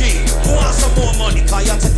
energy. Who wants some more money? Cause you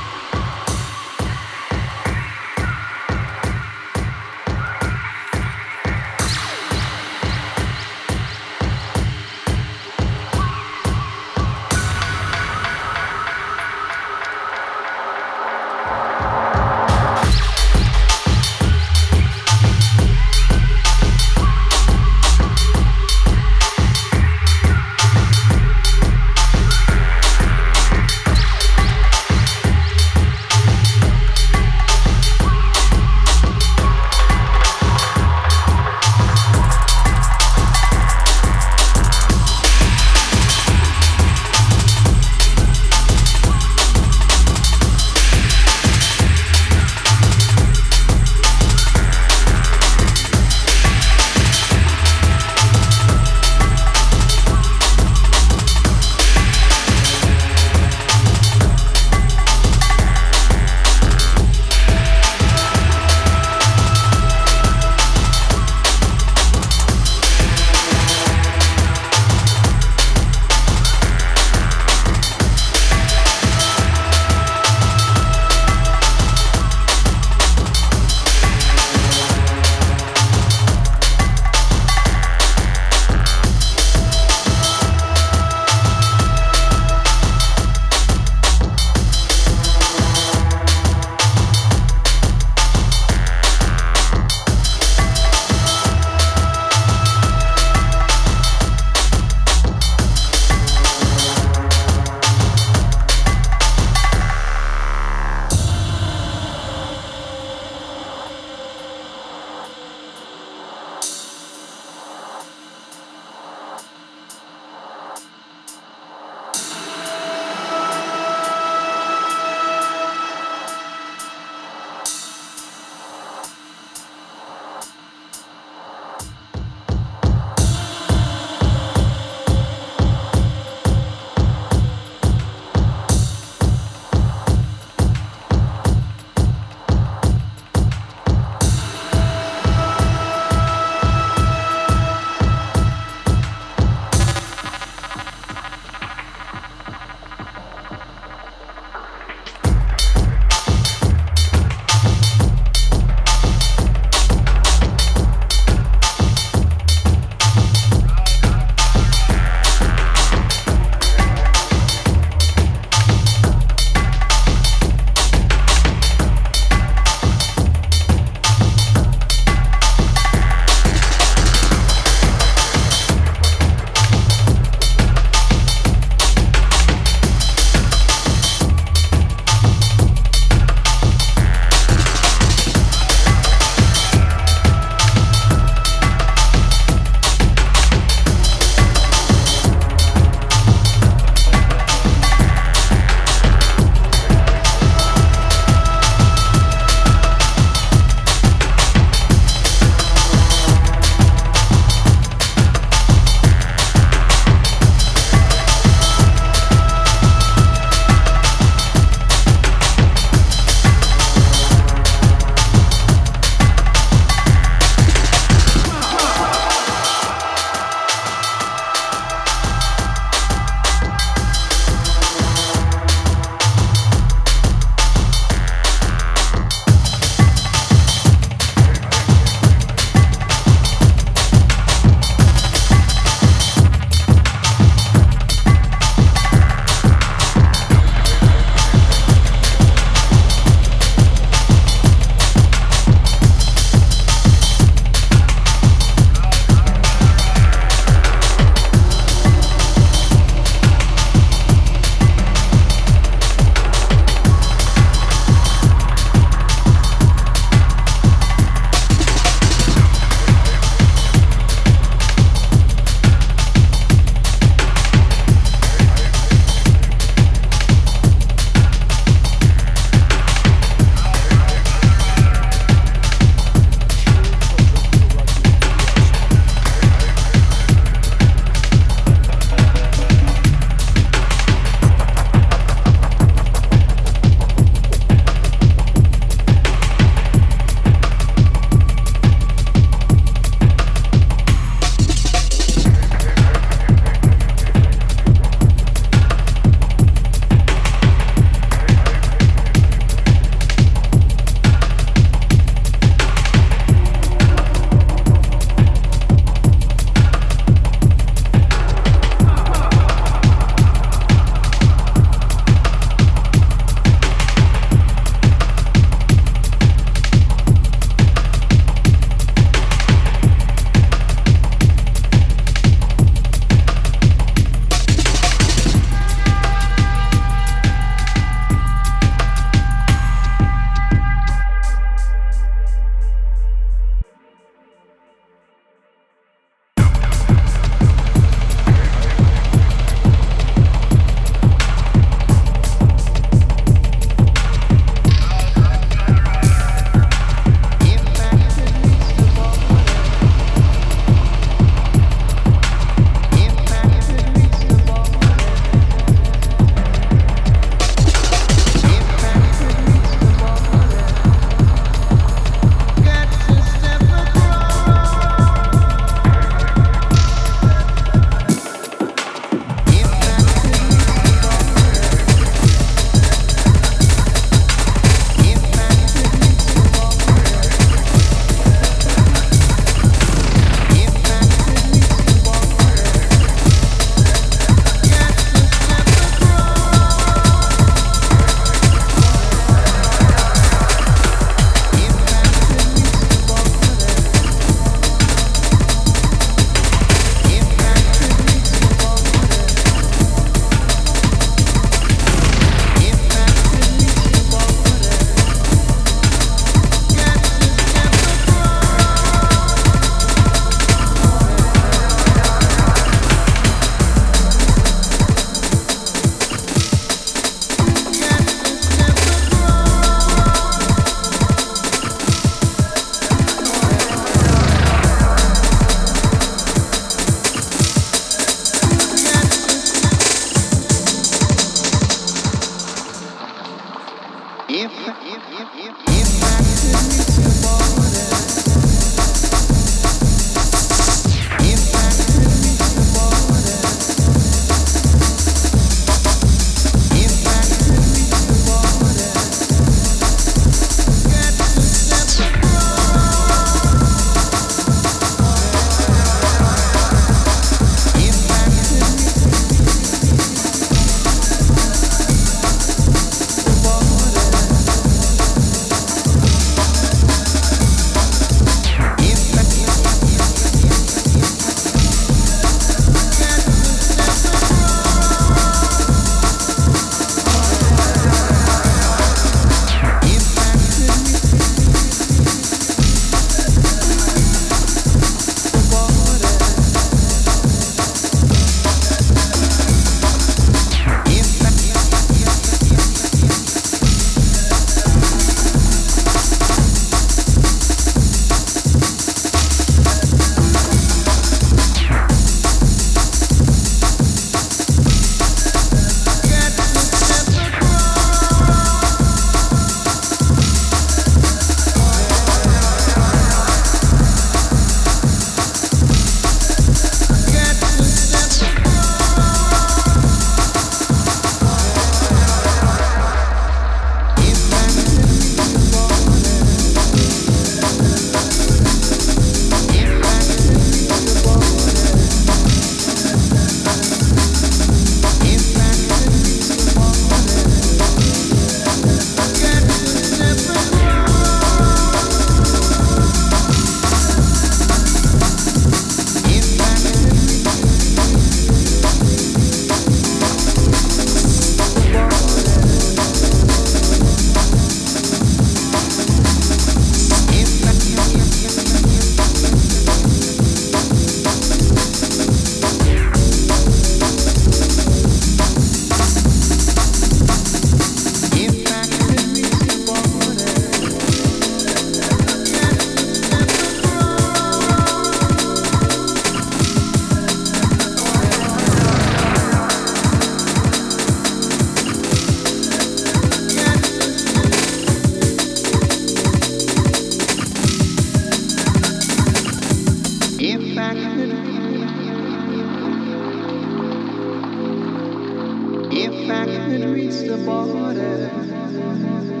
back and reach the border.